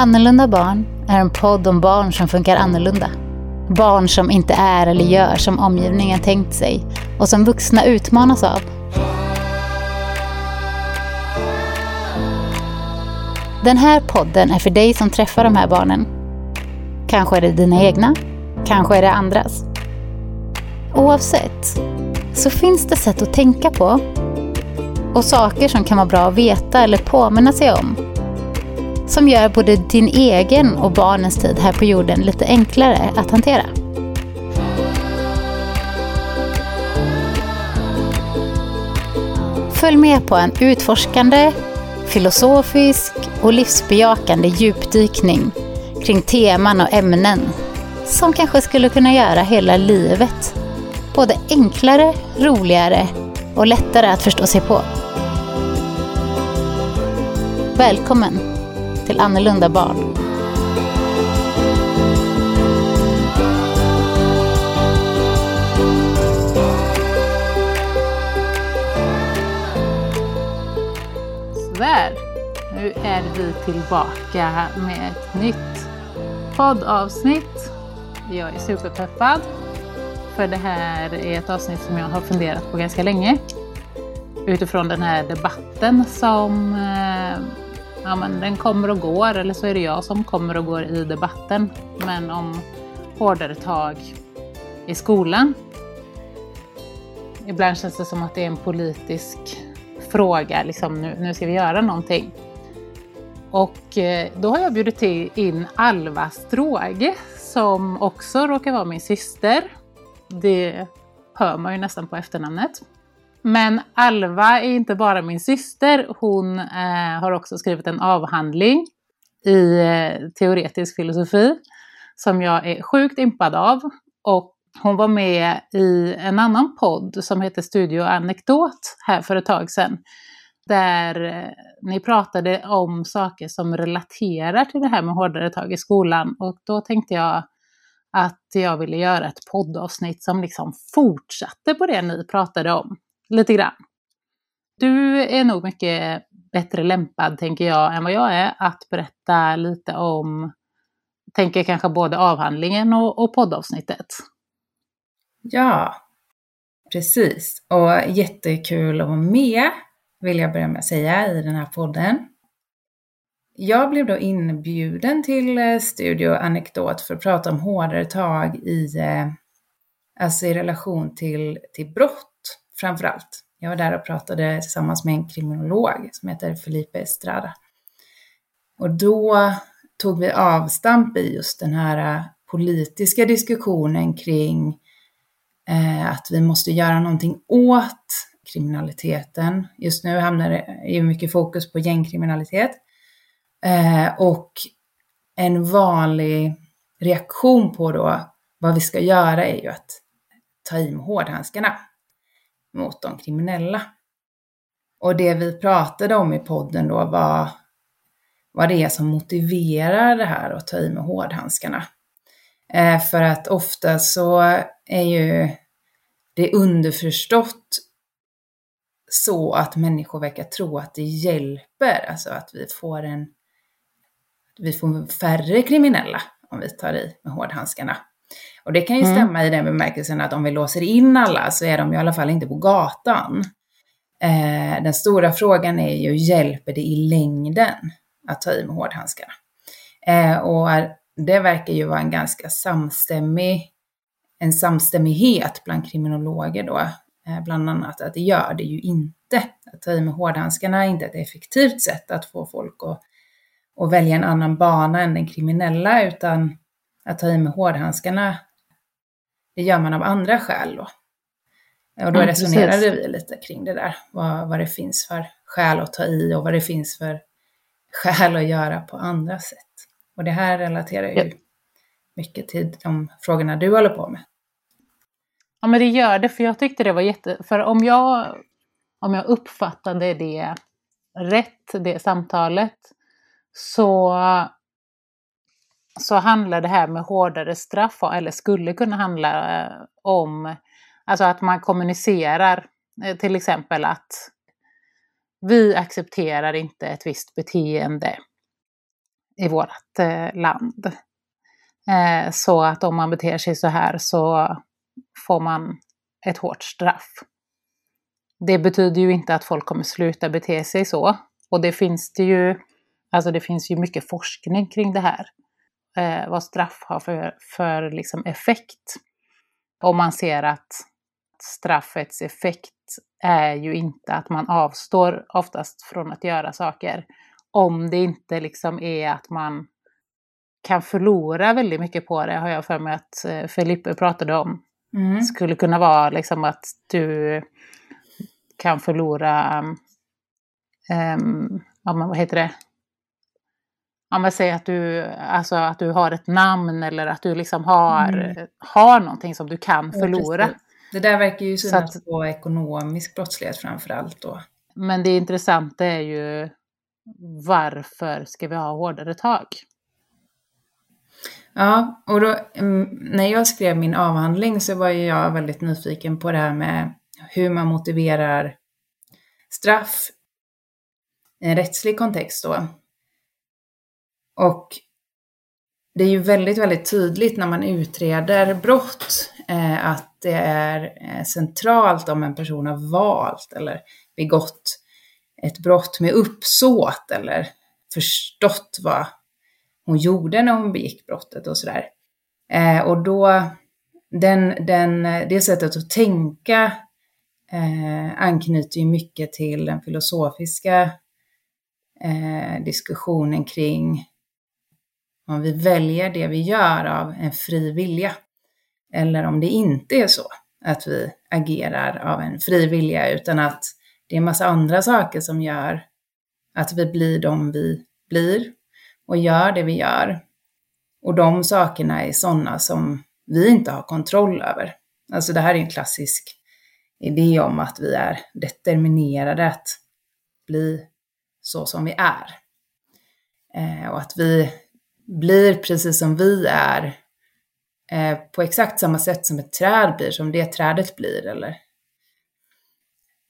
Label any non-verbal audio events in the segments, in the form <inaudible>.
Annorlunda barn är en podd om barn som funkar annorlunda. Barn som inte är eller gör som omgivningen tänkt sig och som vuxna utmanas av. Den här podden är för dig som träffar de här barnen. Kanske är det dina egna, kanske är det andras. Oavsett så finns det sätt att tänka på och saker som kan vara bra att veta eller påminna sig om som gör både din egen och barnens tid här på jorden lite enklare att hantera. Följ med på en utforskande, filosofisk och livsbejakande djupdykning kring teman och ämnen som kanske skulle kunna göra hela livet både enklare, roligare och lättare att förstå sig på. Välkommen till Annorlunda barn. Sådär, nu är vi tillbaka med ett nytt poddavsnitt. Jag är superpeppad för det här är ett avsnitt som jag har funderat på ganska länge. Utifrån den här debatten som eh, ja, men den kommer och går, eller så är det jag som kommer och går i debatten. Men om hårdare tag i skolan. Ibland känns det som att det är en politisk fråga, liksom nu, nu ska vi göra någonting. Och eh, då har jag bjudit in Alva Stråge som också råkar vara min syster. Det hör man ju nästan på efternamnet. Men Alva är inte bara min syster, hon eh, har också skrivit en avhandling i eh, teoretisk filosofi som jag är sjukt impad av. Och hon var med i en annan podd som heter Studio Anekdot här för ett tag sedan. Där eh, ni pratade om saker som relaterar till det här med hårdare tag i skolan. Och då tänkte jag att jag ville göra ett poddavsnitt som liksom fortsatte på det ni pratade om lite grann. Du är nog mycket bättre lämpad, tänker jag, än vad jag är att berätta lite om, tänker kanske både avhandlingen och, och poddavsnittet. Ja, precis. Och jättekul att vara med, vill jag börja med att säga, i den här podden. Jag blev då inbjuden till eh, Studio Anekdot för att prata om hårdare tag i, eh, alltså i relation till, till brott framför allt. Jag var där och pratade tillsammans med en kriminolog som heter Felipe Estrada. Och då tog vi avstamp i just den här äh, politiska diskussionen kring eh, att vi måste göra någonting åt kriminaliteten. Just nu hamnar det ju mycket fokus på gängkriminalitet. Eh, och en vanlig reaktion på då vad vi ska göra är ju att ta i med hårdhandskarna mot de kriminella. Och det vi pratade om i podden då var vad det är som motiverar det här att ta i med hårdhandskarna. Eh, för att ofta så är ju det underförstått så att människor verkar tro att det hjälper, alltså att vi får en vi får färre kriminella om vi tar i med hårdhandskarna. Och det kan ju mm. stämma i den bemärkelsen att om vi låser in alla så är de i alla fall inte på gatan. Eh, den stora frågan är ju, hjälper det i längden att ta i med hårdhandskarna? Eh, och det verkar ju vara en ganska samstämmig, en samstämmighet bland kriminologer då, eh, bland annat att det gör det ju inte. Att ta i med hårdhandskarna är inte ett effektivt sätt att få folk att, att välja en annan bana än den kriminella, utan att ta i med hårdhandskarna det gör man av andra skäl då. Och då ja, resonerade precis. vi lite kring det där, vad, vad det finns för skäl att ta i och vad det finns för skäl att göra på andra sätt. Och det här relaterar ju ja. mycket till de frågorna du håller på med. Ja men det gör det, för jag tyckte det var jätte... För om jag, om jag uppfattade det rätt, det samtalet, så så handlar det här med hårdare straff, eller skulle kunna handla eh, om alltså att man kommunicerar eh, till exempel att vi accepterar inte ett visst beteende. i vårt eh, land. Så att om man beter sig så här så får man ett hårt straff. Det betyder ju inte att folk kommer sluta bete sig så. Och det finns det ju, alltså det finns ju mycket forskning kring det här. Eh, vad straff har för, för liksom effekt. Och man ser att straffets effekt är ju inte att man avstår oftast från att göra saker. Om det inte liksom är att man kan förlora väldigt mycket på det, har jag för mig att eh, Felipe pratade om. Mm. Skulle kunna vara liksom att du kan förlora, um, ja men vad heter det? Ja men säg att du, alltså att du har ett namn eller att du liksom har, mm. har någonting som du kan förlora. Ja, det där verkar ju synas på ekonomisk brottslighet framför allt då. Men det intressanta är ju varför ska vi ha hårdare tag? Ja, och då, mm, när jag skrev min avhandling så var jag väldigt nyfiken på det här med hur man motiverar straff i en rättslig kontext då. Och det är ju väldigt, väldigt tydligt när man utreder brott eh, att det är eh, centralt om en person har valt eller begått ett brott med uppsåt eller förstått vad hon gjorde när hon begick brottet och sådär. Eh, och då, den, den, det sättet att tänka eh, anknyter ju mycket till den filosofiska eh, diskussionen kring om vi väljer det vi gör av en fri vilja. Eller om det inte är så att vi agerar av en fri vilja utan att det är en massa andra saker som gör att vi blir de vi blir och gör det vi gör. Och de sakerna är sådana som vi inte har kontroll över. Alltså det här är en klassisk idé om att vi är determinerade att bli så som vi är. Eh, och att vi blir precis som vi är eh, på exakt samma sätt som ett träd blir, som det trädet blir, eller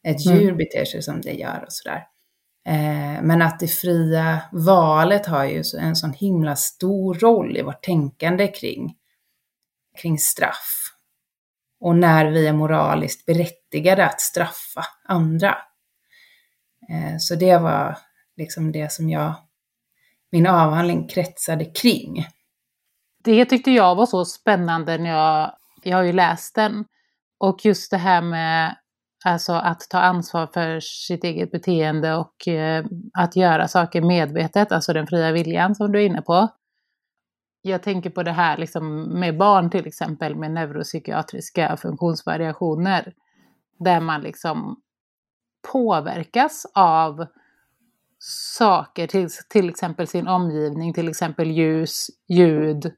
ett mm. djur mm. beter sig som det gör och sådär. Eh, men att det fria valet har ju en sån himla stor roll i vårt tänkande kring, kring straff. Och när vi är moraliskt berättigade att straffa andra. Eh, så det var liksom det som jag, min avhandling kretsade kring. Det tyckte jag var så spännande när jag, jag har ju läst den. Och just det här med Alltså att ta ansvar för sitt eget beteende och eh, att göra saker medvetet, alltså den fria viljan som du är inne på. Jag tänker på det här liksom med barn till exempel med neuropsykiatriska funktionsvariationer. Där man liksom påverkas av saker, till, till exempel sin omgivning, till exempel ljus, ljud.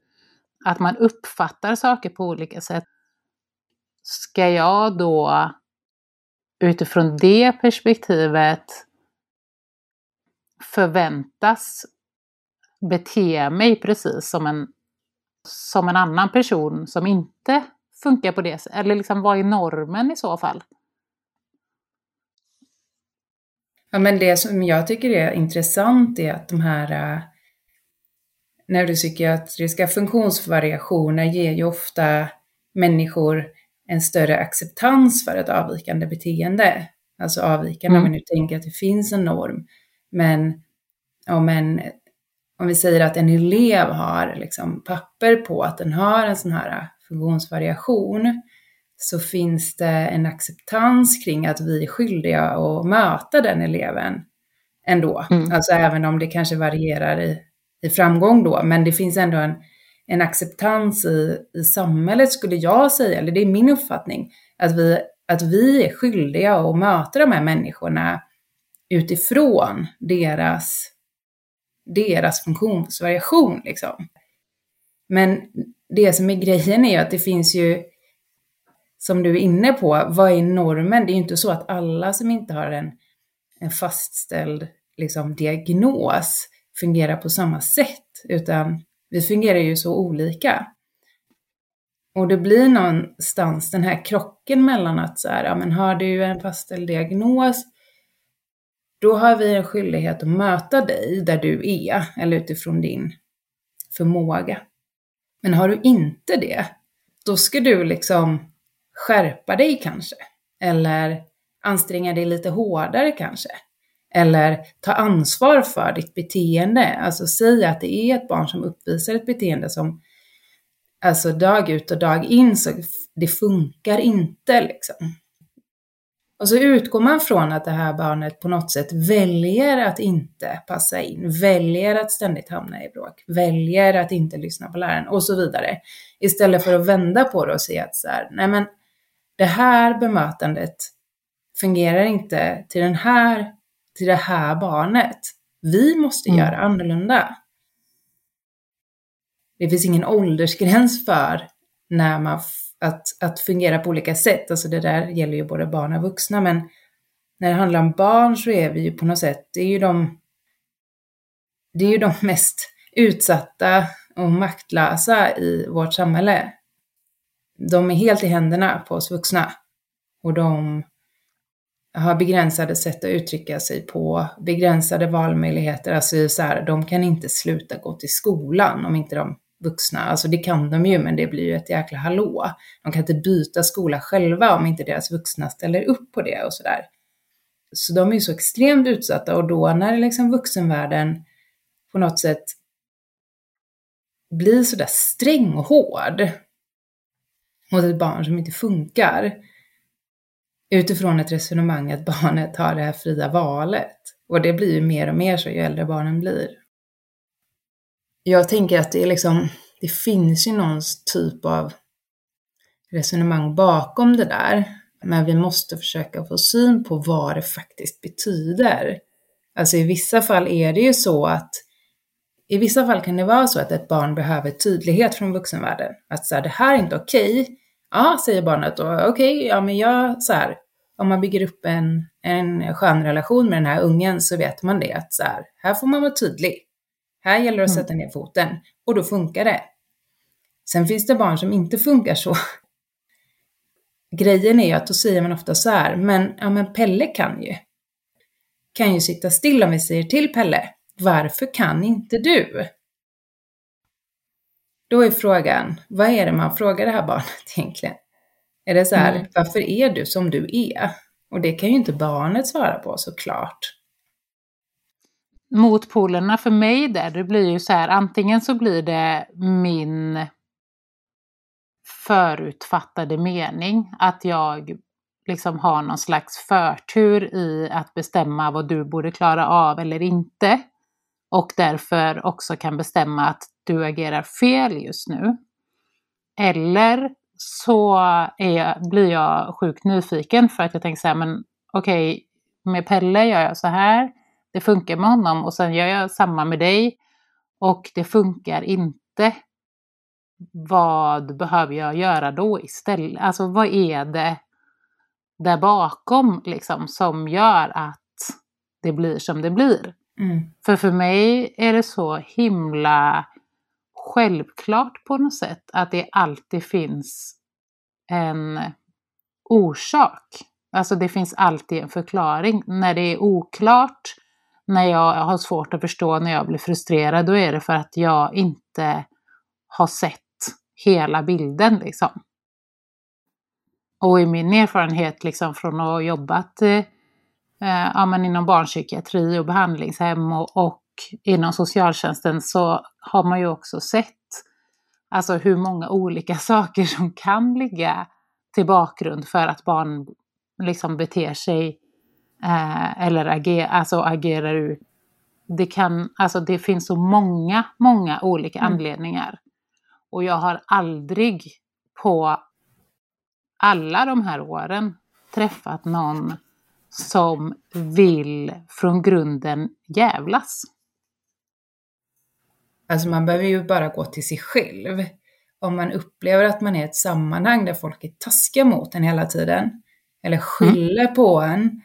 Att man uppfattar saker på olika sätt. Ska jag då utifrån det perspektivet förväntas bete mig precis som en, som en annan person som inte funkar på det sättet? Eller liksom vad är normen i så fall? Ja, men det som jag tycker är intressant är att de här uh, neuropsykiatriska funktionsvariationer ger ju ofta människor en större acceptans för ett avvikande beteende. Alltså avvikande mm. om vi nu tänker att det finns en norm. Men om, en, om vi säger att en elev har liksom papper på att den har en sån här funktionsvariation så finns det en acceptans kring att vi är skyldiga att möta den eleven ändå. Mm. Alltså även om det kanske varierar i, i framgång då, men det finns ändå en, en acceptans i, i samhället skulle jag säga, eller det är min uppfattning, att vi, att vi är skyldiga att möta de här människorna utifrån deras, deras funktionsvariation. Liksom. Men det som är grejen är att det finns ju, som du är inne på, vad är normen? Det är ju inte så att alla som inte har en, en fastställd liksom, diagnos fungerar på samma sätt, utan vi fungerar ju så olika. Och det blir någonstans den här krocken mellan att så här, ja men har du en fastställd diagnos då har vi en skyldighet att möta dig där du är, eller utifrån din förmåga. Men har du inte det, då ska du liksom skärpa dig kanske. Eller anstränga dig lite hårdare kanske. Eller ta ansvar för ditt beteende. Alltså säga att det är ett barn som uppvisar ett beteende som alltså dag ut och dag in så det funkar inte liksom. Och så utgår man från att det här barnet på något sätt väljer att inte passa in, väljer att ständigt hamna i bråk, väljer att inte lyssna på läraren och så vidare. Istället för att vända på det och säga att så här, nej men det här bemötandet fungerar inte till, den här, till det här barnet. Vi måste mm. göra annorlunda. Det finns ingen åldersgräns för när man att, att fungera på olika sätt. Alltså det där gäller ju både barn och vuxna, men när det handlar om barn så är vi ju på något sätt, det är ju de, det är ju de mest utsatta och maktlösa i vårt samhälle. De är helt i händerna på oss vuxna och de har begränsade sätt att uttrycka sig på, begränsade valmöjligheter. Alltså så här, de kan inte sluta gå till skolan om inte de vuxna, alltså det kan de ju, men det blir ju ett jäkla hallå. De kan inte byta skola själva om inte deras vuxna ställer upp på det och sådär. Så de är ju så extremt utsatta och då när liksom vuxenvärlden på något sätt blir sådär sträng och hård mot ett barn som inte funkar utifrån ett resonemang att barnet har det här fria valet. Och det blir ju mer och mer så ju äldre barnen blir jag tänker att det är liksom, det finns ju någon typ av resonemang bakom det där. Men vi måste försöka få syn på vad det faktiskt betyder. Alltså i vissa fall är det ju så att i vissa fall kan det vara så att ett barn behöver tydlighet från vuxenvärlden. Att så här, det här är inte okej. Okay. Ja, säger barnet då. Okej, okay, ja men jag så här, om man bygger upp en, en skön relation med den här ungen så vet man det att så här, här får man vara tydlig. Här gäller det att mm. sätta ner foten och då funkar det. Sen finns det barn som inte funkar så. <laughs> Grejen är ju att då säger man ofta så här, men, ja, men Pelle kan ju. Kan ju sitta still om vi säger till Pelle. Varför kan inte du? Då är frågan, vad är det man frågar det här barnet <laughs> egentligen? Är det så här, mm. varför är du som du är? Och det kan ju inte barnet svara på såklart motpolerna för mig där, det blir ju så här, antingen så blir det min förutfattade mening, att jag liksom har någon slags förtur i att bestämma vad du borde klara av eller inte. Och därför också kan bestämma att du agerar fel just nu. Eller så är, blir jag sjukt nyfiken för att jag tänker så här, men okej, okay, med Pelle gör jag så här det funkar med honom och sen gör jag samma med dig och det funkar inte. Vad behöver jag göra då istället? Alltså vad är det där bakom liksom som gör att det blir som det blir? Mm. För för mig är det så himla självklart på något sätt att det alltid finns en orsak. Alltså det finns alltid en förklaring. När det är oklart när jag har svårt att förstå, när jag blir frustrerad, då är det för att jag inte har sett hela bilden liksom. Och i min erfarenhet liksom från att ha jobbat eh, eh ja, men inom barnpsykiatri och behandlingshem och, och inom socialtjänsten så har man ju också sett alltså hur många olika <laughs> saker som kan ligga till bakgrund för att barn liksom beter sig eh, eller ager, alltså agerar ut. Det, kan, alltså det finns så många, många olika mm. anledningar. Och jag har aldrig på alla de här åren träffat någon som vill från grunden jävlas. Alltså man behöver ju bara gå till sig själv. Om man upplever att man är i ett sammanhang där folk är taskiga mot en hela tiden, eller skyller mm. på en,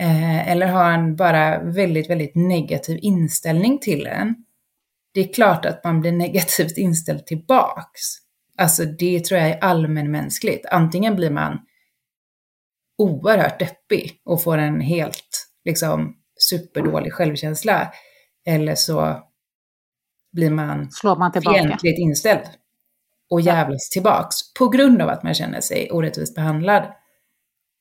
eh, eller har en bara väldigt, väldigt negativ inställning till en, det är klart att man blir <laughs> negativt inställd tillbaks. Alltså det tror jag är allmänmänskligt. Antingen blir man oerhört deppig och får en helt liksom superdålig självkänsla. Eller så blir man, Slår man tillbaka. fientligt inställd och jävlas tillbaks på grund av att man känner sig orättvist behandlad.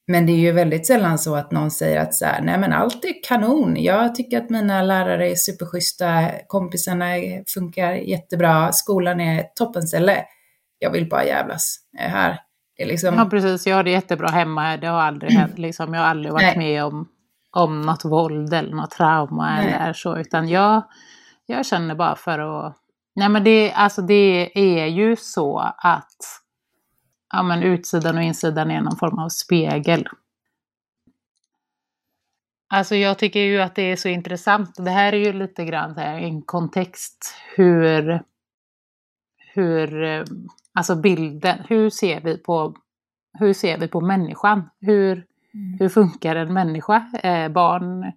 Men det är ju väldigt sällan så att någon säger att så här, nej men allt är kanon, jag tycker att mina lärare är superschyssta, kompisarna funkar jättebra, skolan är toppenställe. Jag vill bara jävlas här. Det är liksom... Ja precis, jag har det jättebra hemma, det har aldrig hänt, liksom, jag har aldrig varit Nej. med om, om något våld eller något trauma Nej. eller så, utan jag, jag känner bara för att... Nej men det, alltså det är ju så att ja, men utsidan och insidan är någon form av spegel. Alltså jag tycker ju att det är så intressant. Det här är ju lite grann här, en kontext hur, hur, alltså bilden, hur ser vi på, hur ser vi på människan? Hur, hur funkar en människa? Eh, barn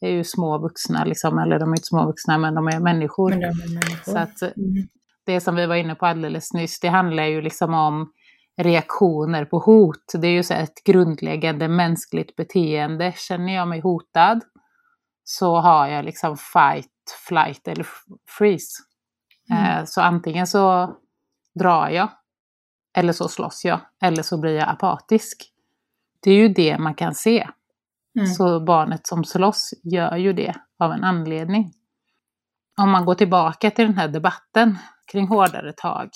är ju små vuxna, liksom, eller de är inte små vuxna men de är människor. De är människor. Så att Mm. det som vi var inne på alldeles nyss, det handlar ju liksom om reaktioner på hot. Det är ju så ett grundläggande mänskligt beteende. Känner jag mig hotad så har jag liksom fight, flight eller freeze. Mm. Eh, Så antingen så drar jag, eller så slåss jag, eller så blir jag apatisk. Det är ju det man kan se. Mm. Så barnet som slåss gör ju det av en anledning. Om man går tillbaka till den här debatten kring hårdare tag.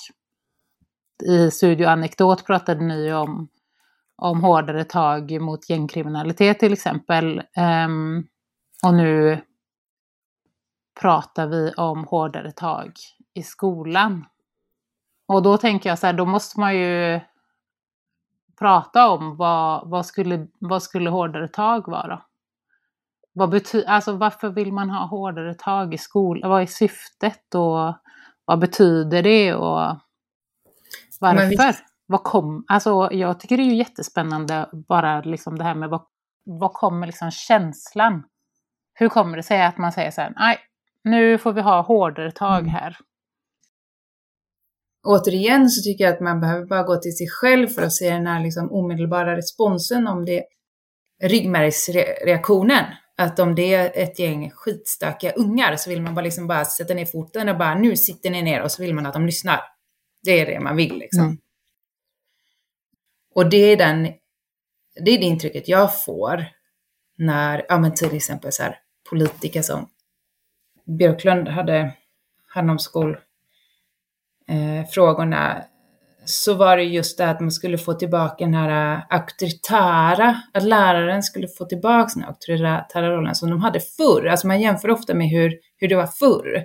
I Studio Anekdot pratade ni om, om hårdare tag mot gängkriminalitet till exempel. Um, och nu pratar vi om hårdare tag i skolan. Och då tänker jag så här, då måste man ju prata om vad, vad, skulle, vad skulle hårdare tag vara? Vad bety- alltså varför vill man ha hårdare tag i skolan? Vad är syftet och vad betyder det och varför? Vad kom, alltså jag tycker det är jättespännande bara liksom det här med vad, vad kommer liksom känslan? Hur kommer det sig att man säger så här, nej, nu får vi ha hårdare tag Mm. här. Återigen så tycker jag att man behöver bara gå till sig själv för att se den här liksom omedelbara responsen om det ryggmärgsreaktionen. Att om det är ett gäng skitstökiga ungar så vill man bara liksom bara sätta ner foten och bara nu sitter ni ner och så vill man att de lyssnar. Det är det man vill liksom. Mm. Och det är den, det är det intrycket jag får när, ja men till exempel så här politiker som Björklund hade hand om skol, eh, frågorna så var det just det att man skulle få tillbaka den här eh, auktoritära, att läraren skulle få tillbaka den auktoritära rollen som de hade förr. Alltså man jämför ofta med hur, hur det var förr.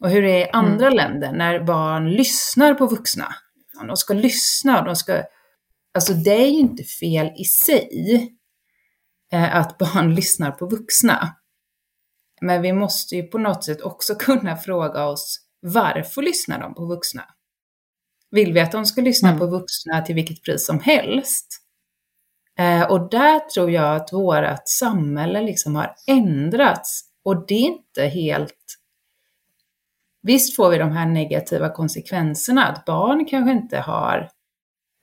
Och hur det är i andra länder när barn lyssnar på vuxna. De ska lyssna och de ska... Alltså det är ju inte fel i sig eh, att barn <laughs> lyssnar på vuxna. Men vi måste ju på något sätt också <laughs> kunna fråga oss varför lyssnar de på vuxna? Vill vi att de ska lyssna Mm. på vuxna till vilket pris som helst? Eh, och där tror jag att vårt samhälle liksom har ändrats. Och det är inte helt... Visst får vi de här negativa konsekvenserna, att barn kanske inte har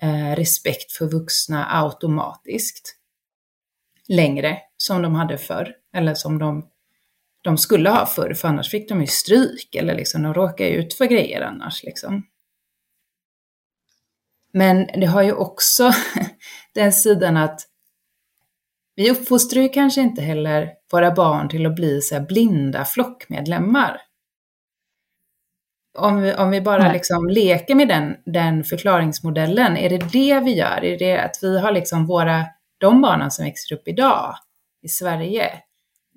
eh, respekt för vuxna automatiskt längre, som de hade förr, eller som de, de skulle ha förr, för annars fick de ju stryk, eller liksom de råkar ju ut för grejer annars. Liksom. Men det har ju också <laughs> den sidan att vi uppfostrar ju kanske inte heller våra barn till att bli så här blinda flockmedlemmar. Om vi, om vi bara Nej. liksom leker med den, den förklaringsmodellen, är det det vi gör? Är det att vi har liksom våra, de barnen som växer upp idag i Sverige,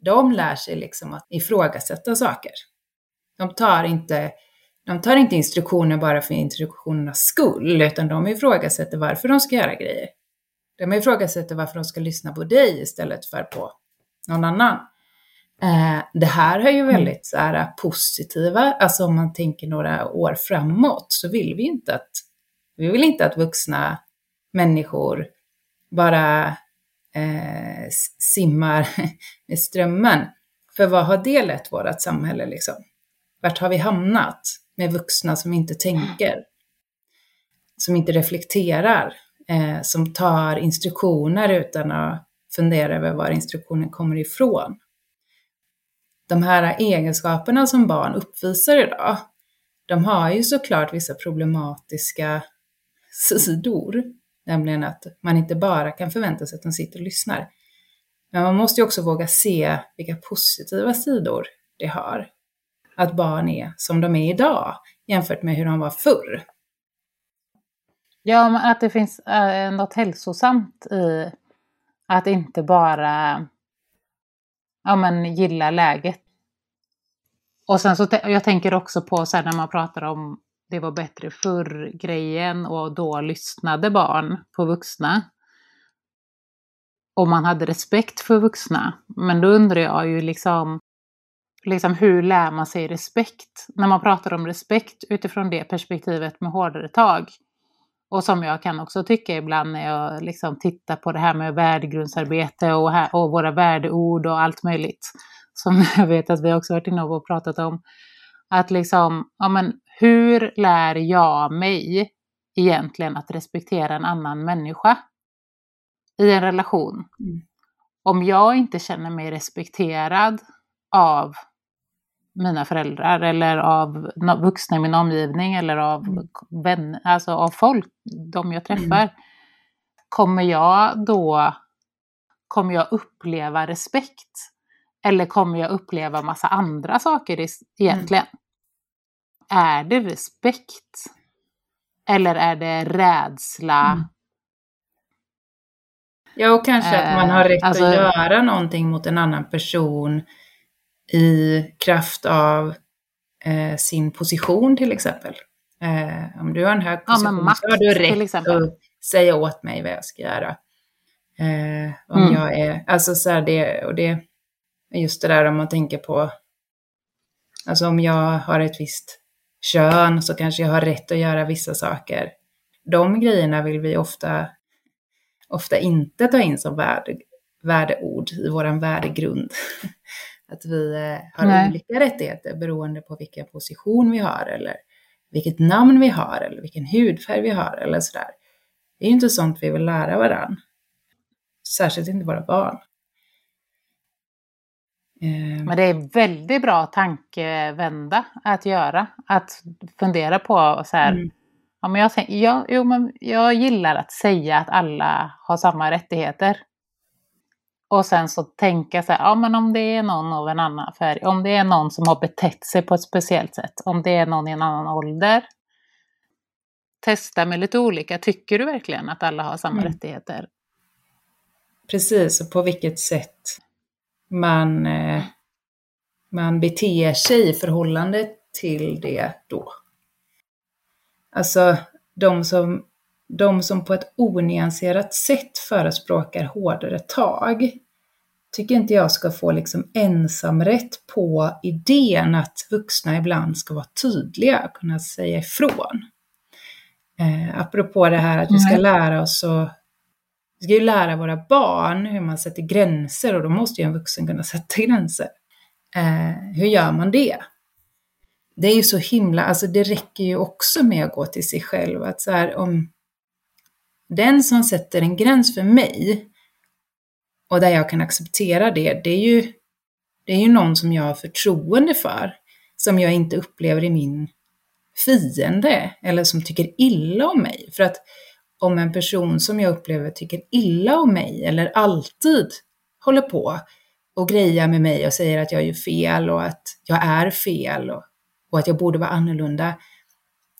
de lär sig liksom att ifrågasätta saker. De tar inte, de tar inte instruktioner bara för instruktionernas skull, utan de ifrågasätter varför de ska göra grejer. De ifrågasätter varför de ska lyssna på dig istället för på någon annan. Eh, det här är ju väldigt så här, positiva, alltså om man tänker några år framåt så vill vi inte att, vi vill inte att vuxna människor bara eh, simmar <laughs> med strömmen. För vad har det lett vårt samhälle liksom? Vart har vi hamnat med vuxna som inte tänker? Som inte reflekterar? Eh, som tar instruktioner utan att fundera över var instruktionen kommer ifrån? de här egenskaperna som barn uppvisar idag, de har ju såklart vissa problematiska sidor. Nämligen att man inte bara kan förvänta sig att de sitter och lyssnar. Men man måste ju också våga se vilka positiva sidor det har. Att barn är som de är idag jämfört med hur de var förr. Ja, men att det finns äh, något hälsosamt i att inte bara ja, men, gilla läget. Och sen så jag tänker också på så här, när man pratar om det var bättre förr-grejen och då lyssnade barn på vuxna. Och man hade respekt för vuxna. Men då undrar jag ju liksom, liksom hur lär man sig respekt? När man pratar om respekt utifrån det perspektivet med hårdare tag. Och som jag kan också tycka ibland när jag liksom tittar på det här med värdegrundsarbete och, här, och våra värdeord och allt möjligt. Som <laughs> jag vet att vi också varit inne och pratat om. Att liksom, ja men hur lär jag mig egentligen att respektera en annan människa i en relation? Mm. Om jag inte känner mig respekterad av mina föräldrar eller av vuxna i min omgivning eller av mm. vänner, alltså av folk, de jag träffar. Mm. Kommer jag då, kommer jag uppleva respekt? Eller kommer jag uppleva massa andra saker egentligen? Mm. Är det respekt? Eller är det rädsla? Mm. Ja, och kanske att man har rätt alltså, att göra någonting mot en annan person i kraft av eh, sin position till exempel. Eh, om du har en hög position ja, makt, så har du rätt att säga åt mig vad jag ska göra. Eh, om mm. jag är, alltså så här det, och det, just det där om man tänker på, alltså om jag har ett visst kön så kanske jag har rätt att göra vissa saker. De grejerna vill vi ofta, ofta inte ta in som värde, värdeord i vår värdegrund. <laughs> Att vi eh, har Nej. olika rättigheter beroende på vilken position vi har eller vilket namn vi har eller vilken hudfärg vi har eller sådär. Det är ju inte sånt vi vill lära varann. Särskilt inte våra barn. Eh. Men det är väldigt bra tankevända att göra. Att fundera på så här, mm. ja, men jag, jag, jo, men jag gillar att säga att alla har samma rättigheter. Och sen så tänka så här, ja men om det är någon av en annan färg, om det är någon som har betett sig på ett speciellt sätt, om det är någon i en annan ålder. Testa med lite olika, tycker du verkligen att alla har samma mm. rättigheter? Precis, och på vilket sätt man, eh, man beter sig i förhållande till det då. Alltså de som, de som på ett onyanserat sätt förespråkar hårdare tag tycker inte jag ska få liksom ensamrätt på idén att vuxna ibland ska vara tydliga, och kunna säga ifrån. Eh, apropå det här att vi ska lära oss att vi ska ju lära våra barn hur man sätter gränser och då måste ju en vuxen kunna <laughs> sätta gränser. Eh, hur gör man det? Det är ju så himla, alltså det räcker ju också med att gå till sig själv. Att så här, om den som sätter en gräns för mig och där jag kan acceptera det, det är ju, det är ju någon som jag har förtroende för, som jag inte upplever i min fiende eller som tycker illa om mig. För att om en person som jag upplever tycker illa om mig eller alltid håller på och grejar med mig och säger att jag gör fel och att jag är fel och, och att jag borde vara annorlunda,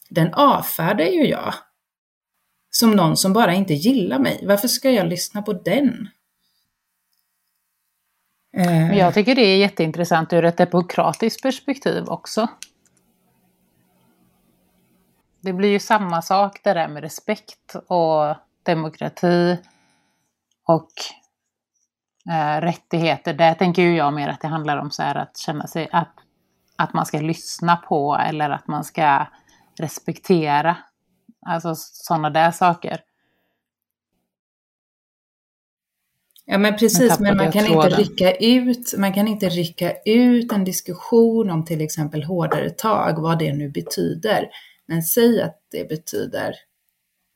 den avfärdar ju jag som någon som bara inte gillar mig. Varför ska jag lyssna på den? Jag tycker det är jätteintressant ur ett demokratiskt perspektiv också. Det blir ju samma sak det där med respekt och demokrati och eh, rättigheter. Där tänker ju jag mer att det handlar om så här att känna sig att, att man ska lyssna på eller att man ska respektera. Alltså sådana där saker. Ja men precis, men man kan inte rycka ut, man kan inte rycka ut en diskussion om till exempel hårdare tag, vad det nu betyder. Men säg att det betyder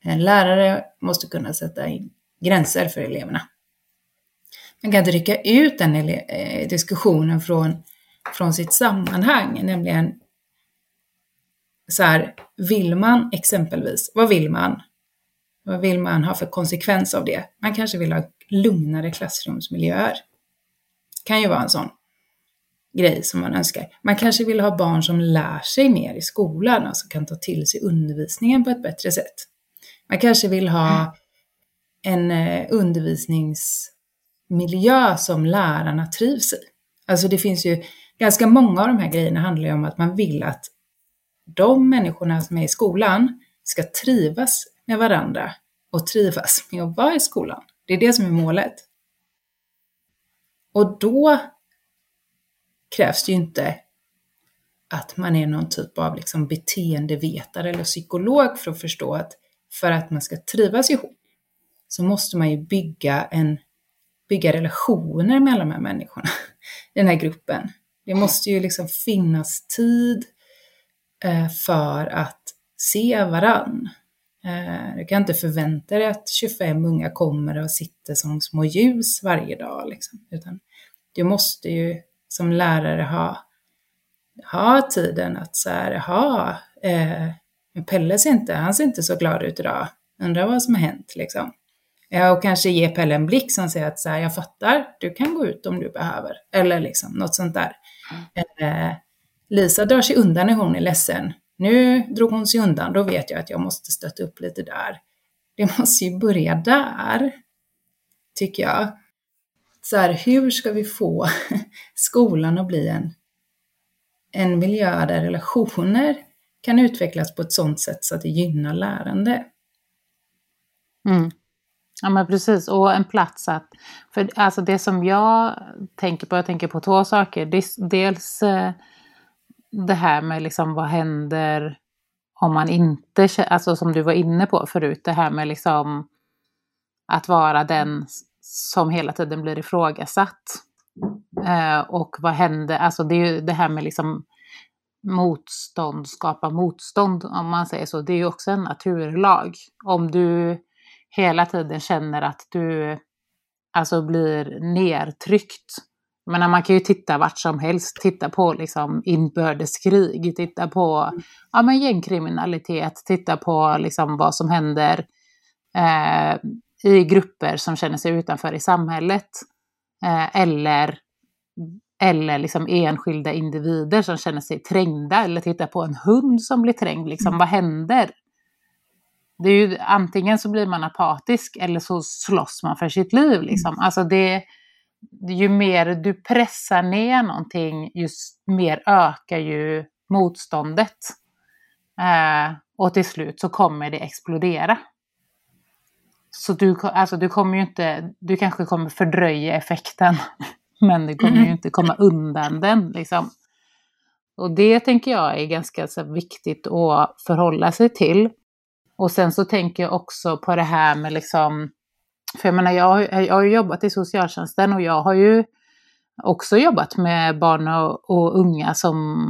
en lärare måste kunna sätta in gränser för eleverna. Man kan inte rycka ut den eh, diskussionen från från sitt sammanhang, nämligen så här, vill man exempelvis, vad vill man? Vad vill man ha för konsekvens av det? Man kanske vill ha lugnare klassrumsmiljöer. Kan ju vara en sån grej som man önskar. Man kanske vill ha barn som lär sig mer i skolan, alltså kan ta till sig undervisningen på ett bättre sätt. Man kanske vill ha en eh, undervisningsmiljö som lärarna trivs i. Alltså det finns ju, ganska många av de här grejerna handlar ju om att man vill att de människorna som är i skolan ska trivas med varandra och trivas med att vara i skolan. Det är det som är målet. Och då krävs det ju inte att man är någon typ av liksom beteendevetare eller psykolog för att förstå att för att man ska trivas ihop så måste man ju bygga, en, bygga relationer mellan de här människorna i <laughs> den här gruppen. Det måste ju liksom finnas tid eh, för att se varann. Eh, du kan inte förvänta dig att 25 unga kommer och sitter som små ljus varje dag. Liksom. Utan du måste ju som lärare ha, ha tiden att så här, ha, eh, Pelle ser inte, han ser inte så glad ut idag. Undrar vad som har hänt liksom. Ja, och kanske ge Pelle en blick som säger att så här, jag fattar, du kan gå ut om du behöver. Eller liksom något sånt där. Eh, Lisa drar sig undan när hon är ledsen. Nu drog hon sig undan, då vet jag att jag måste stötta upp lite där. Det måste ju börja där, tycker jag. Så här, hur ska vi få <laughs> skolan att bli en, en miljö där relationer kan utvecklas på ett sådant sätt så att det gynnar lärande? Mm. Ja men precis, och en plats att... För alltså det som jag tänker på, jag tänker på två saker. Dels eh, det här med liksom vad händer om man inte, alltså som du var inne på förut, det här med liksom att vara den som hela tiden blir ifrågasatt. Eh, och vad händer, alltså det är ju det här med liksom motstånd, skapa motstånd om man säger så, det är ju också en naturlag. Om du hela tiden känner att du alltså blir nedtryckt. Men man kan ju titta vart som helst, titta på liksom inbördeskrig, titta på ja, men gängkriminalitet, titta på liksom vad som händer eh, i grupper som känner sig utanför i samhället. Eh, eller eller liksom enskilda individer som känner sig trängda eller titta på en hund som blir trängd. Liksom, mm. Vad händer? Det är ju, antingen så blir man apatisk eller så slåss man för sitt liv. Liksom. Mm. Alltså det, ju mer du pressar ner någonting, just mer ökar ju motståndet. Eh, och till slut så kommer det explodera. Så du, alltså du kommer ju inte, du kanske kommer fördröja effekten, <laughs> men du kommer ju mm. inte komma undan den. Liksom. Och det tänker jag är ganska så viktigt att förhålla sig till. Och sen så tänker jag också på det här med liksom, för jag menar jag, jag har ju jobbat i socialtjänsten och jag har ju också jobbat med barn och, och unga som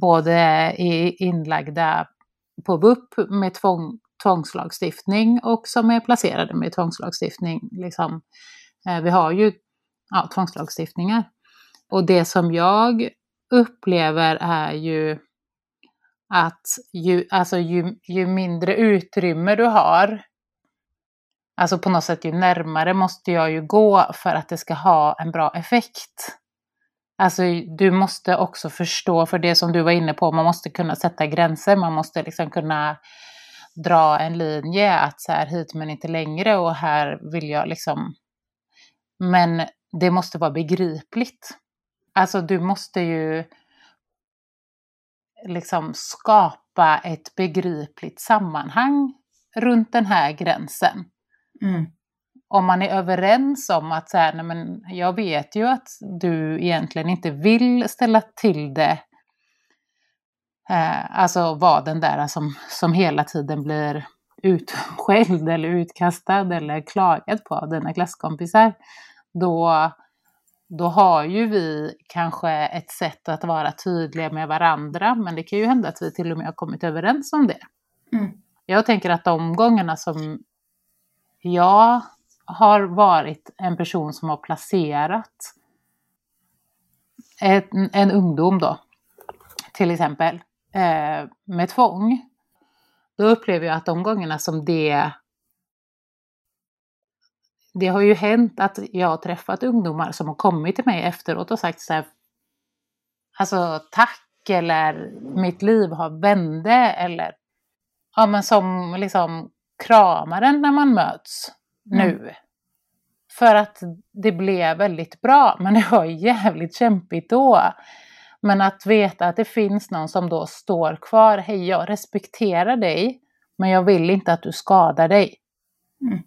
både är inlagda på BUP med tvång, tvångslagstiftning och som är placerade med tvångslagstiftning. Liksom, eh, vi har ju ja, tvångslagstiftningar. Och det som jag upplever är ju att ju, alltså ju, ju mindre utrymme du har, alltså på något sätt ju närmare måste jag ju gå för att det ska ha en bra effekt. Alltså du måste också förstå, för det som du var inne på, man måste kunna sätta gränser, man måste liksom kunna dra en linje att så här hit men inte längre och här vill jag liksom. Men det måste vara begripligt. Alltså du måste ju liksom skapa ett begripligt sammanhang runt den här gränsen. Mm. Om man är överens om att så här, nej men jag vet ju att du egentligen inte vill ställa till det. Eh, alltså vara den där som, som hela tiden blir utskälld eller utkastad eller klagad på av dina klasskompisar. Då, då har ju vi kanske ett sätt att vara tydliga med varandra, men det kan ju hända att vi till och med har kommit överens om det. Mm. Jag tänker att de gångerna som jag har varit en person som har placerat en, en ungdom då, till exempel, eh, med tvång, då upplever jag att de gångerna som det det har ju hänt att jag har träffat ungdomar som har kommit till mig efteråt och sagt så här, alltså tack eller mitt liv har vände eller ja men som liksom kramar en när man möts mm. nu. För att det blev väldigt bra, men det var jävligt kämpigt då. Men att veta att det finns någon som då står kvar. Hej, jag respekterar dig, men jag vill inte att du skadar dig. Mm.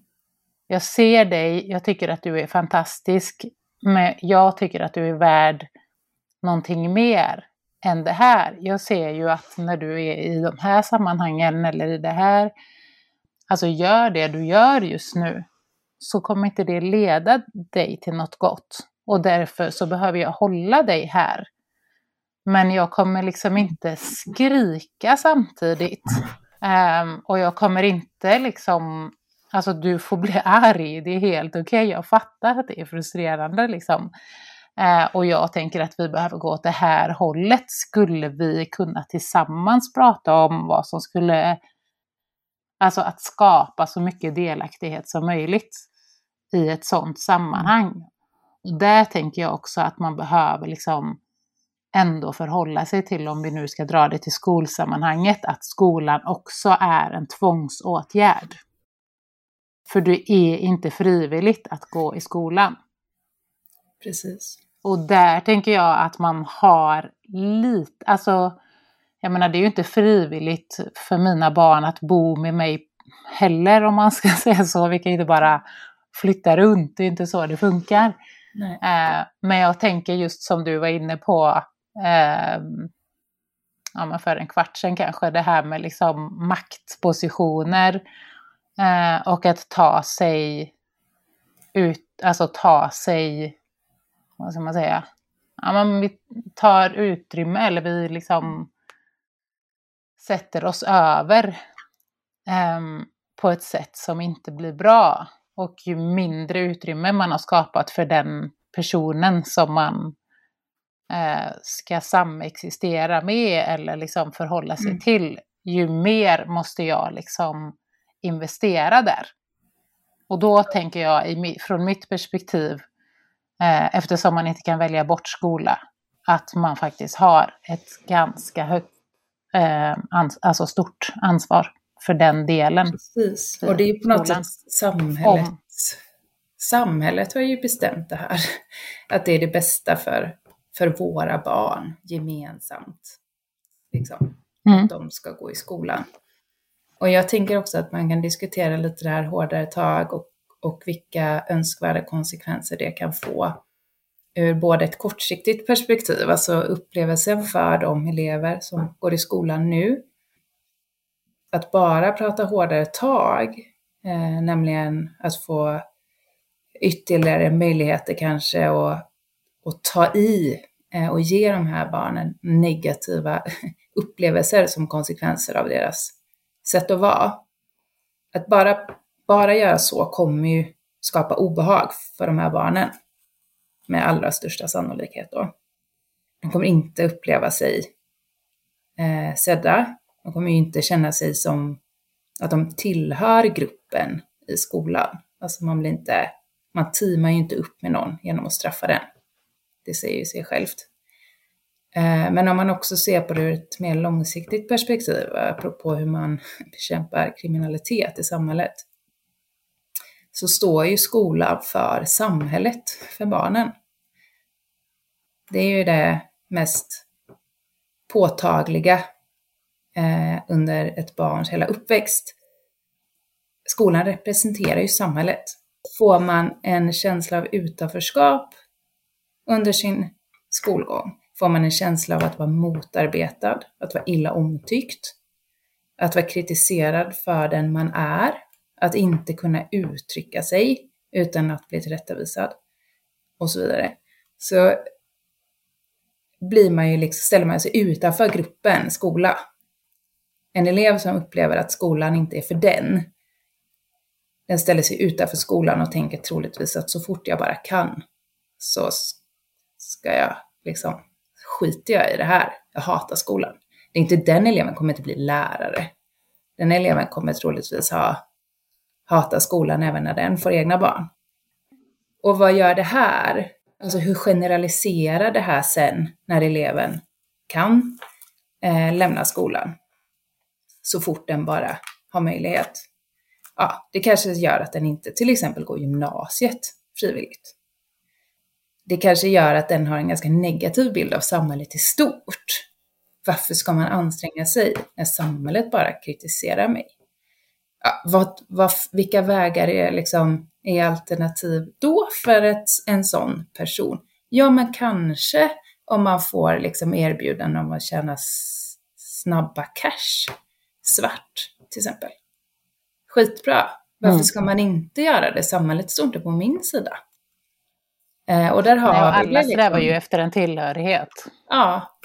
Jag ser dig, jag tycker att du är fantastisk, men jag tycker att du är värd någonting mer än det här. Jag ser ju att när du är i de här sammanhangen eller i det här, alltså gör det du gör just nu, så kommer inte det leda dig till något gott. Och därför så behöver jag hålla dig här. Men jag kommer liksom inte skrika samtidigt. Um, och jag kommer inte liksom, alltså du får bli <laughs> arg, det är helt okej, okay. jag fattar att det är frustrerande liksom. Uh, och jag tänker att vi behöver gå åt det här hållet. Skulle vi kunna tillsammans prata om vad som skulle, alltså att skapa så mycket delaktighet som möjligt i ett sådant sammanhang. Och där tänker jag också att man behöver liksom ändå förhålla sig till, om vi nu ska dra det till skolsammanhanget, att skolan också är en tvångsåtgärd. För det är inte frivilligt att gå i skolan. Precis. Och där tänker jag att man har lite, alltså jag menar det är ju inte frivilligt för mina barn att bo med mig heller om man ska <laughs> säga så. Vi kan ju inte bara flytta runt, det är inte så det funkar. Eh, men jag tänker just som du var inne på, eh, ja, för en kvart sedan kanske, det här med liksom maktpositioner eh, och att ta sig ut, alltså ta sig, vad ska man säga, ja, men vi tar utrymme eller vi liksom sätter oss över eh, på ett sätt som inte blir bra. Och ju mindre utrymme man har skapat för den personen som man eh, ska samexistera med eller liksom förhålla sig mm. till, ju mer måste jag liksom investera där. Och då tänker jag i, från mitt perspektiv, eh, eftersom man inte kan välja bort skola, att man faktiskt har ett ganska högt, eh, ans alltså stort ansvar för den delen. Precis, och det är på något sätt samhället. Om. Samhället har ju bestämt det här, <laughs> att det är det bästa för, för våra barn gemensamt. Liksom, mm. Att de ska gå i skolan. Och jag tänker också att man kan diskutera lite det här hårdare tag och, och vilka önskvärda konsekvenser det kan få ur både ett kortsiktigt perspektiv, alltså upplevelsen för de elever som går i skolan nu, att bara prata hårdare tag, eh, nämligen att få ytterligare möjligheter kanske att, att ta i Eh, och ge de här barnen negativa <laughs> upplevelser som konsekvenser av deras sätt att vara. Att bara, bara göra så kommer ju skapa obehag för de här barnen med allra största sannolikhet då. De kommer inte uppleva sig eh, sedda, de kommer ju inte känna sig som att de tillhör gruppen i skolan. Alltså man blir inte, man teamar ju inte upp med någon genom att straffa den. Det säger ju sig självt. Eh, men om man också ser på det ur ett mer långsiktigt perspektiv, apropå hur man <laughs> bekämpar kriminalitet i samhället, så står ju skolan för samhället, för barnen. Det är ju det mest påtagliga eh, under ett barns hela uppväxt. Skolan representerar ju samhället. Får man en känsla av utanförskap under sin skolgång, får man en känsla av att vara motarbetad, att vara illa omtyckt, att vara kritiserad för den man är, att inte kunna uttrycka sig utan att bli tillrättavisad och så vidare. Så blir man ju liksom, ställer man sig utanför gruppen skola en elev som upplever att skolan inte är för den, den ställer sig utanför skolan och tänker troligtvis att så fort jag bara kan så ska jag liksom, skiter jag i det här, jag hatar skolan. Det är inte den eleven kommer inte bli lärare. Den eleven kommer troligtvis ha, hata skolan även när den får egna barn. Och vad gör det här? Alltså hur generaliserar det här sen när eleven kan eh, lämna skolan? Så fort den bara har möjlighet. Ja, det kanske gör att den inte till exempel går gymnasiet frivilligt. Det kanske gör att den har en ganska negativ bild av samhället i stort. Varför ska man anstränga sig när samhället bara kritiserar mig? Ja, vad, vad, vilka vägar är, liksom, är alternativ då för ett, en sån person? Ja, men kanske om man får liksom erbjudanden om att tjäna snabba cash, svart till exempel. Skitbra. Varför mm. ska man inte göra det? Samhället står inte på min sida. Eh, och där har Nej, och alla liksom, strävar ju efter en tillhörighet. Ja,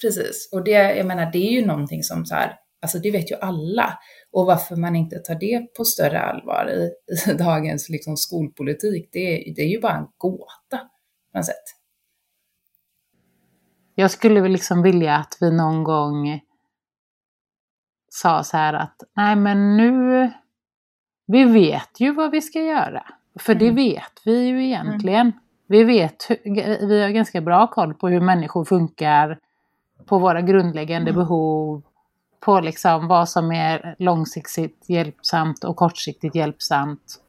precis. Och det, jag menar, det är ju någonting som så här, alltså det vet ju alla. Och varför man inte tar det på större allvar i, i <laughs> dagens liksom skolpolitik, det, det är ju bara en gåta på något sätt. Jag skulle väl liksom vilja att vi någon gång sa så här att nej men nu, vi vet ju vad vi ska göra. För det mm. vet vi ju egentligen. Mm. Vi vet, vi har ganska bra koll på hur människor funkar, på våra grundläggande mm. behov, på liksom vad som är långsiktigt hjälpsamt och kortsiktigt hjälpsamt.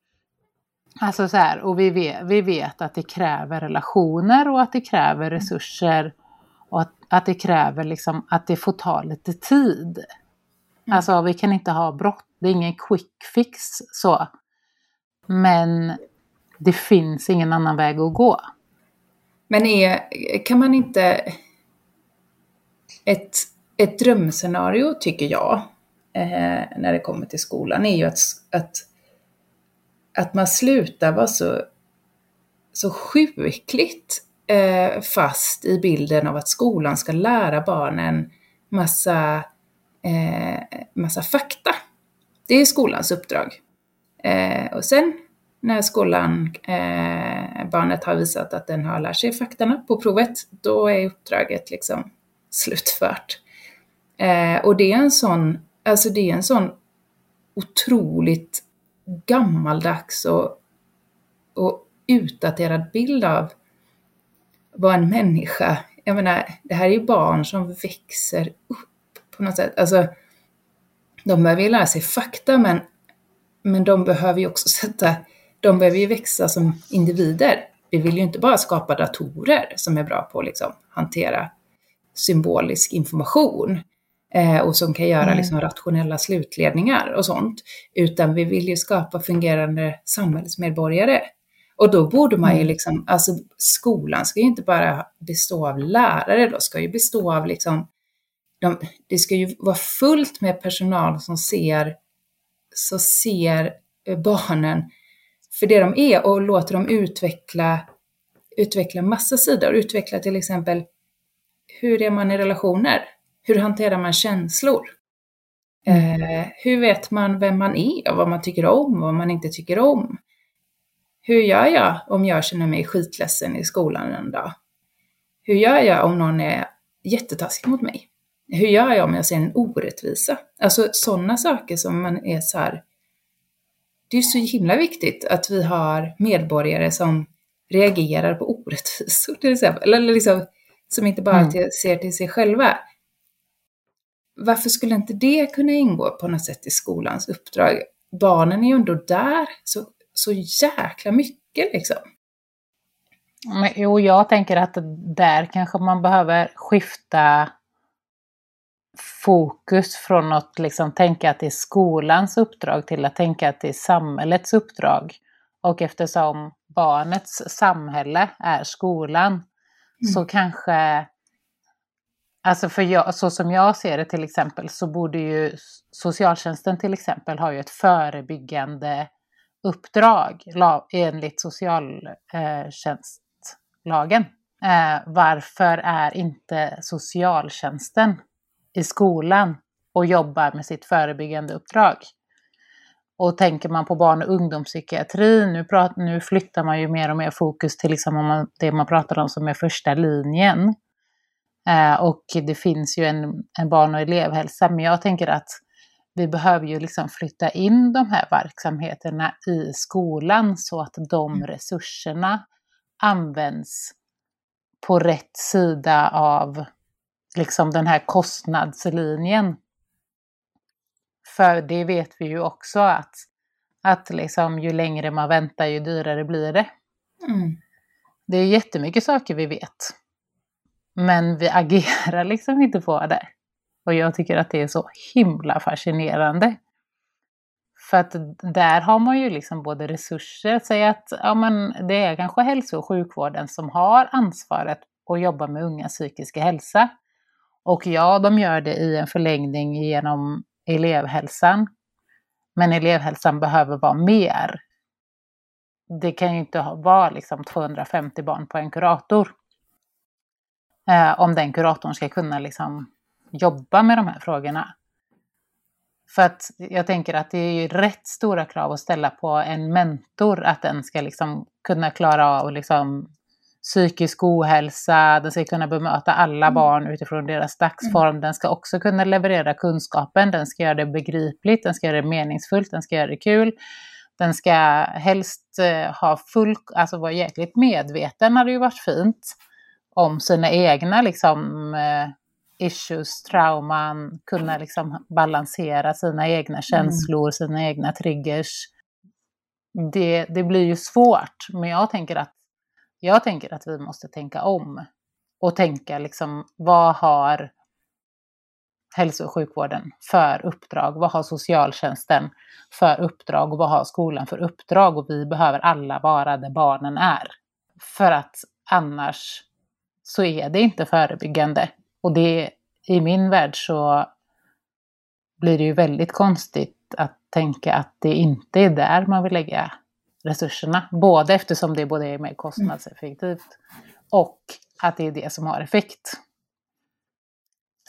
Alltså så här, och vi vet, vi vet att det kräver relationer och att det kräver mm. resurser och att, att det kräver liksom att det får ta lite tid. Mm. Alltså vi kan inte ha brott, det är ingen quick fix så. Men det finns ingen annan väg att gå. Men är, kan man inte... Ett, ett drömscenario tycker jag, eh, när det kommer till skolan, är ju att, att, att man slutar vara så, så sjukligt eh, fast i bilden av att skolan ska lära barnen massa, eh, massa fakta. Det är skolans uppdrag. Eh, och sen när skolan, eh, barnet har visat att den har lärt sig faktorna på provet, då är uppdraget liksom slutfört. Eh, och det är en sån, alltså det är en sån otroligt gammaldags och, och utdaterad bild av vad en människa, jag menar, det här är ju barn som växer upp på något sätt. Alltså, de behöver ju lära sig fakta, men, men de behöver ju också sätta de behöver ju växa som individer. Vi vill ju inte bara skapa datorer som är bra på att liksom, hantera symbolisk information eh, och som kan göra mm. liksom, rationella slutledningar och sånt, utan vi vill ju skapa fungerande samhällsmedborgare. Och då borde man ju mm. liksom, alltså skolan ska ju inte bara bestå av lärare, då ska ju bestå av liksom, de, det ska ju vara fullt med personal som ser, så ser barnen för det de är och låter dem utveckla, utveckla massa sidor. Utveckla till exempel hur är man i relationer? Hur hanterar man känslor? Mm. Eh, hur vet man vem man är och vad man tycker om och vad man inte tycker om? Hur gör jag om jag känner mig skitledsen i skolan en dag? Hur gör jag om någon är jättetaskig mot mig? Hur gör jag om jag ser en orättvisa? Alltså sådana saker som man är så här, det är så himla viktigt att vi har medborgare som reagerar på orättvisor till exempel, eller liksom, som inte bara mm. till, ser till sig själva. Varför skulle inte det kunna ingå på något sätt i skolans uppdrag? Barnen är ju ändå där så, så jäkla mycket liksom. Men, jo, jag tänker att där kanske man behöver skifta fokus från att liksom tänka att det är skolans uppdrag till att tänka att det är samhällets uppdrag. Och eftersom barnets samhälle är skolan mm. så kanske, alltså för jag, så som jag ser det till exempel så borde ju socialtjänsten till exempel ha ju ett förebyggande uppdrag enligt socialtjänstlagen. Eh, varför är inte socialtjänsten i skolan och jobbar med sitt förebyggande uppdrag. Och tänker man på barn och ungdomspsykiatri, nu, prat, nu flyttar man ju mer och mer fokus till liksom om man, det man pratar om som är första linjen. Eh, och det finns ju en, en barn och elevhälsa, men jag tänker att vi behöver ju liksom flytta in de här verksamheterna i skolan så att de mm. resurserna används på rätt sida av liksom den här kostnadslinjen. För det vet vi ju också att, att liksom, ju längre man väntar ju dyrare blir det. Mm. Det är jättemycket saker vi vet. Men vi <laughs> agerar liksom inte på det. Och jag tycker att det är så himla fascinerande. För att där har man ju liksom både resurser, säg att ja, men det är kanske hälso och sjukvården som har ansvaret att jobba med ungas psykiska hälsa. Och ja, de gör det i en förlängning genom elevhälsan. Men elevhälsan behöver vara mer. Det kan ju inte vara liksom 250 barn på en kurator. Eh, om den kuratorn ska kunna liksom jobba med de här frågorna. För att jag tänker att det är ju rätt stora krav att ställa på en mentor, att den ska liksom kunna klara av liksom psykisk ohälsa, den ska kunna bemöta alla mm. barn utifrån deras dagsform, mm. den ska också kunna leverera kunskapen, den ska göra det begripligt, den ska göra det meningsfullt, den ska göra det kul. Den ska helst eh, ha full, alltså vara jäkligt medveten hade ju varit fint om sina egna liksom, eh, issues, trauman, kunna liksom balansera sina egna mm. känslor, mm. sina egna triggers. Det, det blir ju svårt, men jag tänker att jag tänker att vi måste tänka om och tänka liksom vad har hälso och sjukvården för uppdrag? Vad har socialtjänsten för uppdrag och vad har skolan för uppdrag? Och vi behöver alla vara där barnen är. För att annars så är det inte förebyggande. Och det, i min värld så blir det ju väldigt konstigt att tänka att det inte är där man vill lägga resurserna. Både eftersom det både är mer kostnadseffektivt och att det är det som har effekt.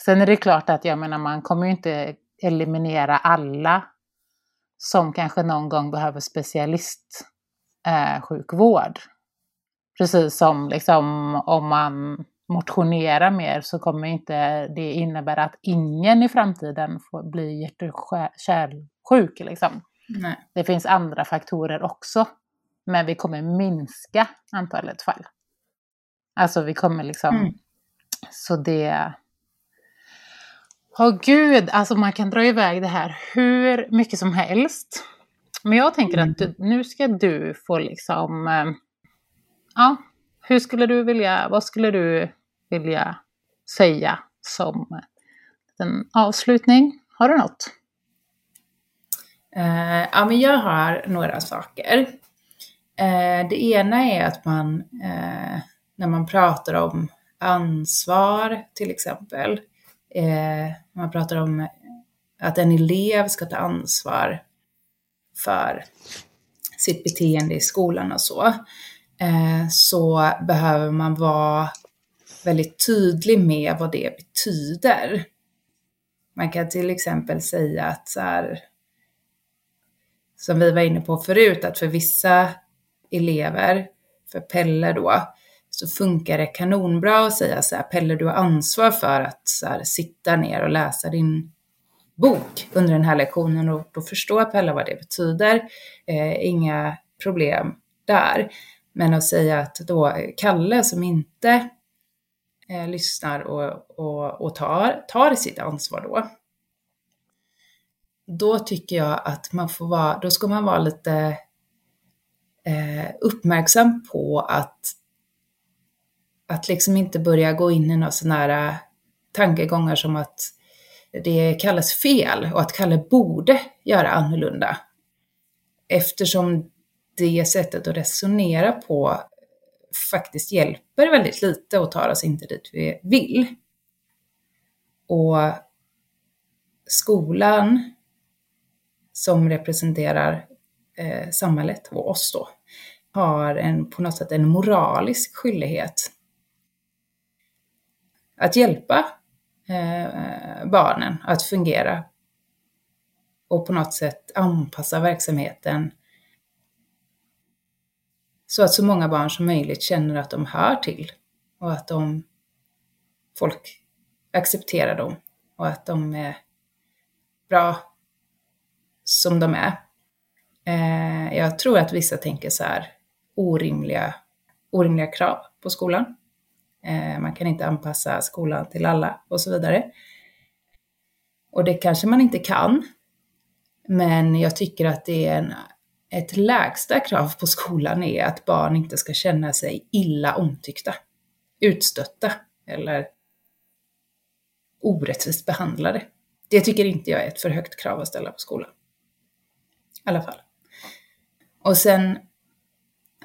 Sen är det klart att jag menar man kommer ju inte eliminera alla som kanske någon gång behöver specialistsjukvård. Eh, Precis som liksom om man motionerar mer så kommer inte det innebära att ingen i framtiden får bli hjärt-kärlsjuk. Liksom. Det finns andra faktorer också. Men vi kommer minska antalet fall. Alltså vi kommer liksom... Mm. Så det... Åh oh, gud, alltså man kan dra iväg det här hur mycket som helst. Men jag tänker att du, nu ska du få liksom... Eh, ja, hur skulle du vilja, vad skulle du vilja säga som en avslutning? Har du något? Uh, ja, men jag har några saker. Uh, det ena är att man, uh, när man pratar om ansvar till exempel, man pratar om att en elev ska ta ansvar för sitt beteende i skolan och så, så behöver man vara väldigt tydlig med vad det betyder. Man kan till exempel säga att så här, som vi var inne på förut, att för vissa elever, för Pelle då, så funkar det kanonbra att säga så här, Pelle du har ansvar för att så här, sitta ner och läsa din bok under den här lektionen och då förstår Pelle vad det betyder. Eh, inga problem där. Men att säga att då Kalle som inte eh, lyssnar och, och, och tar, tar sitt ansvar då, då tycker jag att man får vara, då ska man vara lite eh, uppmärksam på att, att liksom inte börja gå in i några sådana här tankegångar som att det kallas fel och att Kalle borde göra annorlunda. Eftersom det sättet att resonera på faktiskt hjälper väldigt lite och tar oss inte dit vi vill. Och skolan som representerar eh, samhället och oss då, har en, på något sätt en moralisk skyldighet att hjälpa eh, barnen att fungera och på något sätt anpassa verksamheten så att så många barn som möjligt känner att de hör till och att de, folk accepterar dem och att de är bra som de är. Eh, jag tror att vissa tänker så här orimliga, orimliga krav på skolan. Eh, man kan inte anpassa skolan till alla och så vidare. Och det kanske man inte kan. Men jag tycker att det är en, ett lägsta krav på skolan är att barn inte ska känna sig illa omtyckta, utstötta eller orättvist behandlade. Det tycker inte jag är ett för högt krav att ställa på skolan. I alla fall. Och sen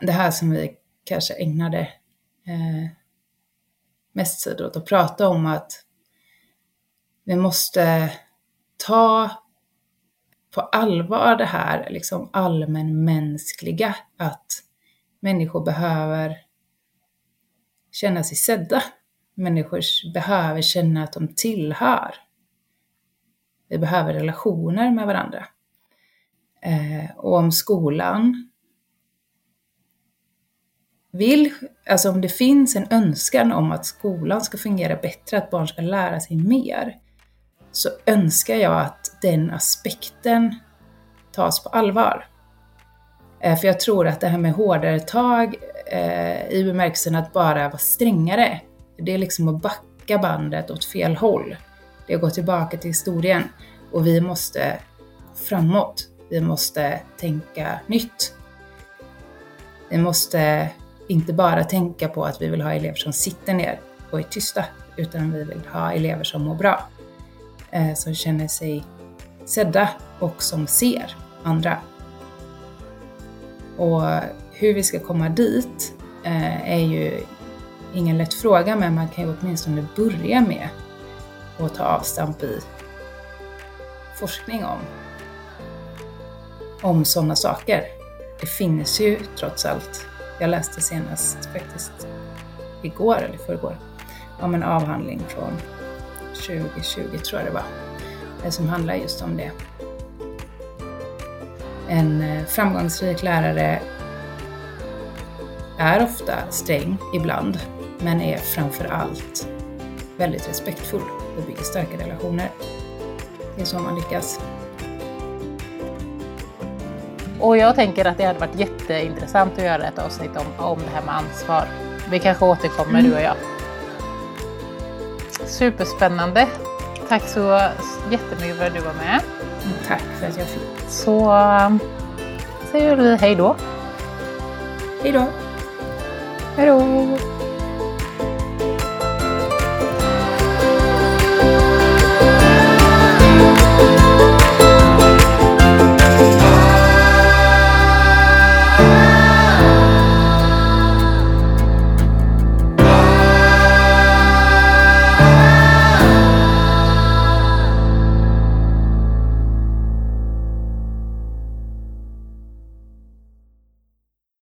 det här som vi kanske ägnade eh, mest tid åt att prata om att vi måste ta på allvar det här liksom allmänmänskliga, att människor behöver känna sig sedda. Människor behöver känna att de tillhör. Vi behöver relationer med varandra. Eh, och om skolan vill, alltså om det finns en önskan om att skolan ska fungera bättre, att barn ska lära sig mer, så önskar jag att den aspekten tas på allvar. Eh, för jag tror att det här med hårdare tag eh, i bemärkelsen att bara vara strängare, det är liksom att backa bandet åt fel håll. Det är att gå tillbaka till historien och vi måste framåt. Vi måste tänka nytt. Vi måste inte bara tänka på att vi vill ha elever som sitter ner och är tysta, utan vi vill ha elever som mår bra. Eh, som känner sig sedda och som ser andra. Och hur vi ska komma dit eh, är ju ingen lätt fråga, men man kan ju åtminstone börja med att ta avstamp i forskning om, om sådana saker. Det finns ju trots allt jag läste senast faktiskt igår eller förrgår om en avhandling från 2020 tror jag det var, eh, som handlar just om det. En eh, framgångsrik lärare är ofta sträng ibland, men är framför allt väldigt respektfull och bygger starka relationer. Det är så man lyckas. Och jag tänker att det hade varit jätteintressant att göra ett avsnitt om, om det här med ansvar. Vi kanske återkommer mm. du och jag. Superspännande. Tack så jättemycket för att du var med. Tack för att jag fick. Så säger vi hej då. Hej då. Hej då.